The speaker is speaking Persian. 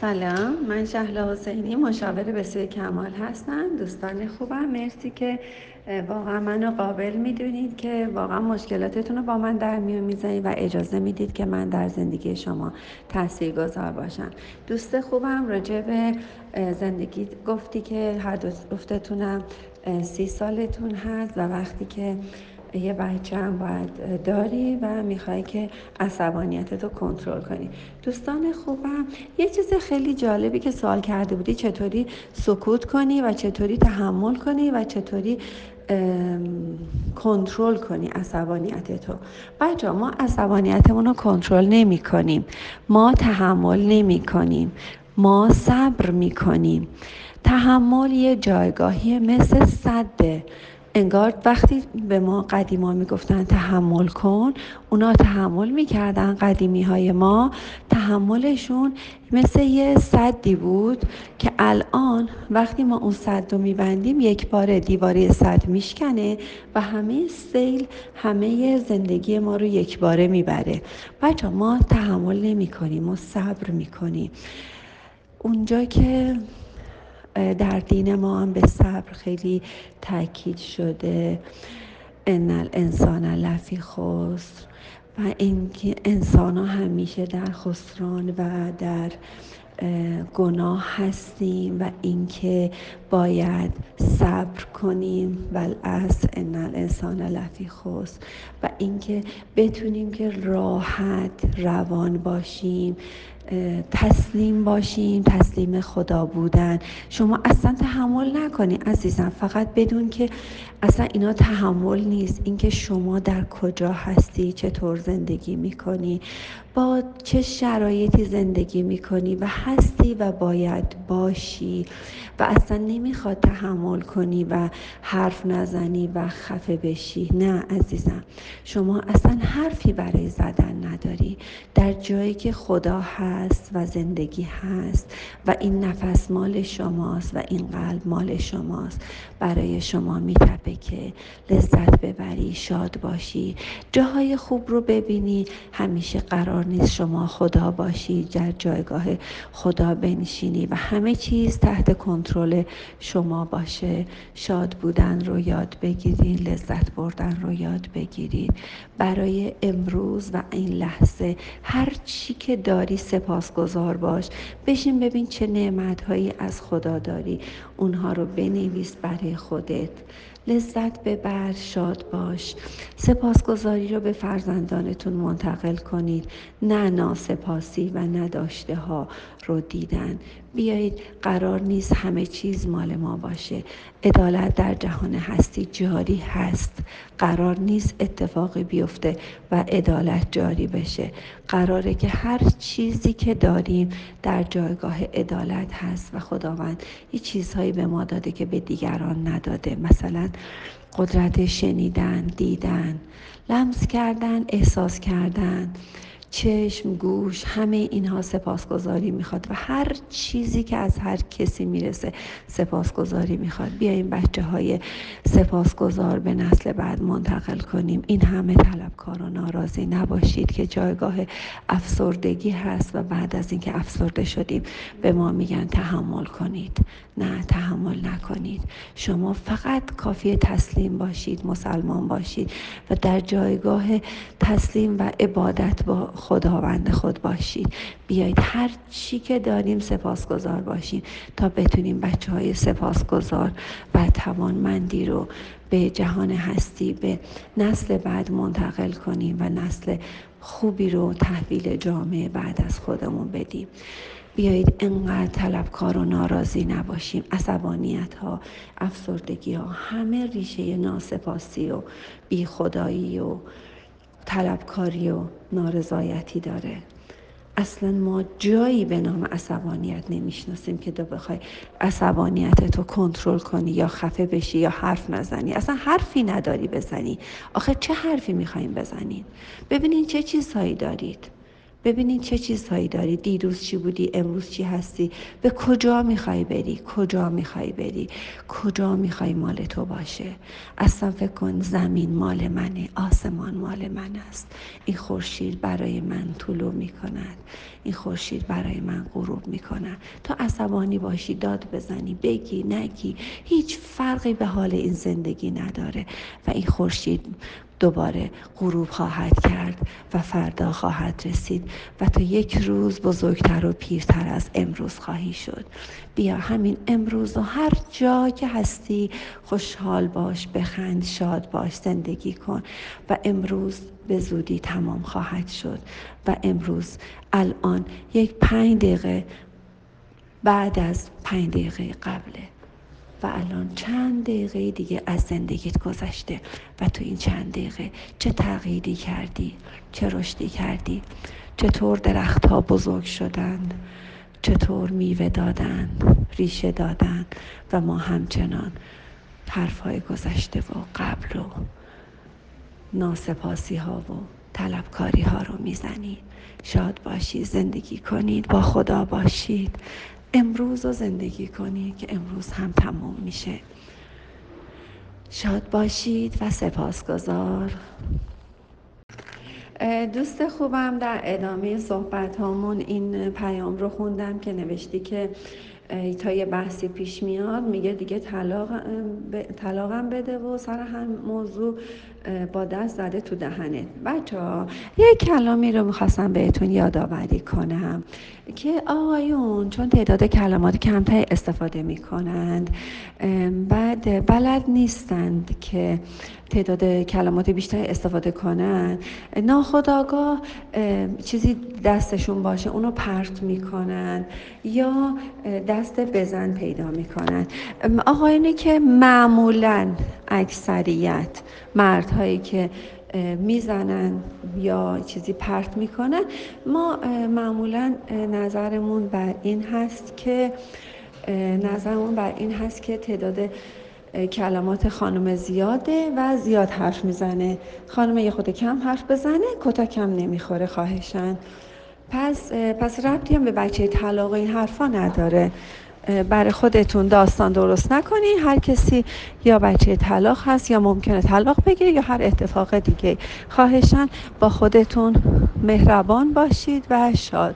سلام من شهلا حسینی مشاور بسیار کمال هستم دوستان خوبم مرسی که واقعا منو قابل می‌دونید که واقعا مشکلاتتون رو با من در میون می‌زنید و اجازه می‌دید که من در زندگی شما تاثیر گذار باشم. دوست خوبم راجع به زندگی گفتی که هر دوستتونم سی سالتون هست و وقتی که یه بچه هم باید داری و می‌خوای که عصبانیتت رو کنترل کنی. دوستان خوبم یه چیز خیلی جالبی که سوال کرده بودی چطوری سکوت کنی و چطوری تحمل کنی و چطوری کنترل کنی عصبانیت تو؟ بچه ما عصبانیتمون رو کنترل نمی کنیم. ما تحمل نمی کنیم. ما صبر می کنیم. تحمل یه جایگاهی مثل صده. انگار وقتی به ما قدیما می‌گفتن تحمل کن اونا تحمل می‌کردن قدیمی های ما. تحملشون مثل یه صدی بود که الان وقتی ما اون صد رو میبندیم یک بار دیواره صد میشکنه و همه سیل همه زندگی ما رو یک باره می‌بره. بچه ما تحمل نمی کنیم ما صبر می‌کنیم. اونجا که در دین ما هم به صبر خیلی تاکید شده. ان الانسان لفی خسر. و اینکه انسان ها همیشه در خسران و در گناه هستیم و اینکه باید صبر کنیم. از ان الانسان لفی خسر. و اینکه بتونیم که راحت روان باشیم. تسلیم باشیم تسلیم خدا بودن. شما اصلا تحمل نکنی عزیزم. فقط بدون که اصلا اینا تحمل نیست. اینکه شما در کجا هستی چطور زندگی می‌کنی با چه شرایطی زندگی می‌کنی و هستی و باید باشی. و اصلا نمی‌خواد تحمل کنی و حرف نزنی و خفه بشی. نه عزیزم. شما اصلا حرفی برای زدن نداری. در جایی که خدا هست و زندگی هست و این نفس مال شماست و این قلب مال شماست. برای شما میتپه که لذت ببری شاد باشی جاهای خوب رو ببینی. همیشه قرار نیست شما خدا باشی در جایگاه خدا بنشینی و همه چیز تحت کنترل شما باشه. شاد بودن رو یاد بگیرید لذت بردن رو یاد بگیرید برای امروز و این لحظه هر چی که داری سپاسگزار باش. بشین ببین چه نعمت هایی از خدا داری. اونها رو بنویس برای خودت. لذت ببر شاد باش. سپاسگزاری رو به فرزندانتون منتقل کنید. نه ناسپاسی و نداشته ها رو دیدن. بیایید قرار نیست همه چیز مال ما باشه. عدالت در جهان هستی جاری هست. قرار نیست اتفاقی بیفته و عدالت جاری بشه. قراره که هر چیزی که داریم در جایگاه عدالت هست و خداوند یه چیزهایی به ما داده که به دیگران نداده. مثلا قدرت شنیدن دیدن لمس کردن احساس کردن. چشم گوش همه اینها سپاسگزاری می‌خواد و هر چیزی که از هر کسی می‌رسه سپاسگزاری می‌خواد. بیایم بچه های سپاسگزار به نسل بعد منتقل کنیم. این همه طلبکار و ناراضی نباشید که جایگاه افسردگی هست و بعد از اینکه افسرده شدیم به ما میگن تحمل کنید. نه تحمل نکنید. شما فقط کافی تسلیم باشید مسلمان باشید و در جایگاه تسلیم و عبادت با خداوند خود باشید. بیایید هر چی که داریم سپاسگزار باشیم تا بتونیم بچه های سپاسگزار و توانمندی رو به جهان هستی به نسل بعد منتقل کنیم و نسل خوبی رو تحویل جامعه بعد از خودمون بدیم. بیایید انقدر طلبکار و ناراضی نباشیم. عصبانیت ها افسردگی ها همه ریشه ناسپاسی و بیخدایی و طلبکاری و نارضایتی داره. اصلا ما جایی به نام عصبانیت نمی‌شناسیم که تو بخوای عصبانیت تو کنترل کنی یا خفه بشی یا حرف نزنی. اصلا حرفی نداری بزنی. آخه چه حرفی می‌خوایم بزنید ببینین چه چیزهایی دارید. ببینید چه چیزهایی داری. دیروز چی بودی؟ امروز چی هستی؟ به کجا می‌خوای بری؟ کجا می‌خوای بری؟ کجا می‌خوای مال تو باشه؟ اصلا فکر کن زمین مال منه آسمان مال من است. این خورشید برای من طلوع می‌کند. این خورشید برای من غروب می‌کند. تو عصبانی باشی داد بزنی بگی نگی. هیچ فرقی به حال این زندگی نداره. و این خورشید دوباره غروب خواهد کرد و فردا خواهد رسید و تو یک روز بزرگتر و پیرتر از امروز خواهی شد. بیا همین امروز و هر جا که هستی خوشحال باش بخند شاد باش زندگی کن و امروز به زودی تمام خواهد شد و امروز الان یک پنج دقیقه بعد از پنج دقیقه قبله. و الان چند دقیقه دیگه از زندگیت گذشته و تو این چند دقیقه چه تغییری کردی چه رشدی کردی چطور درخت ها بزرگ شدند چطور میوه دادن ریشه دادن و ما همچنان حرفهای گذشته و قبل و ناسپاسی ها و طلبکاری ها رو می‌زنید شاد باشید زندگی کنید با خدا باشید. امروز رو زندگی کنی که امروز هم تموم میشه. شاد باشید و سپاسگزار. دوست خوبم در ادامه صحبت هامون این پیام رو خوندم که نوشتی که تا یه بحثی پیش میاد میگه دیگه طلاق طلاقم بده و سر هم موضوع با دست زده تو دهنت بچه ها یه کلامی رو می‌خواستم بهتون یادآوری کنم که آقایون چون تعداد کلمات کمتری استفاده می‌کنند بعد بلد نیستند که تعداد کلمات بیشتری استفاده کنند ناخداگاه چیزی دستشون باشه اونو پرت می‌کنن یا بزن پیدا می‌کنن آقایونی که معمولا اکثریت مردهایی که می‌زنن یا چیزی پرت می‌کنن ما معمولا نظرمون بر این هست که نظرمون بر این هست که تعداد کلمات خانم زیاده و زیاد حرف می‌زنه. خانم یه خود کم حرف بزنه کتا کم نمی‌خوره خواهشن پس پس ربطی هم به بچه طلاق این حرفا نداره. برای خودتون داستان درست نکنی. هر کسی یا بچه طلاق هست یا ممکنه طلاق بگیره یا هر اتفاق دیگه. خواهشان با خودتون مهربان باشید و شاد.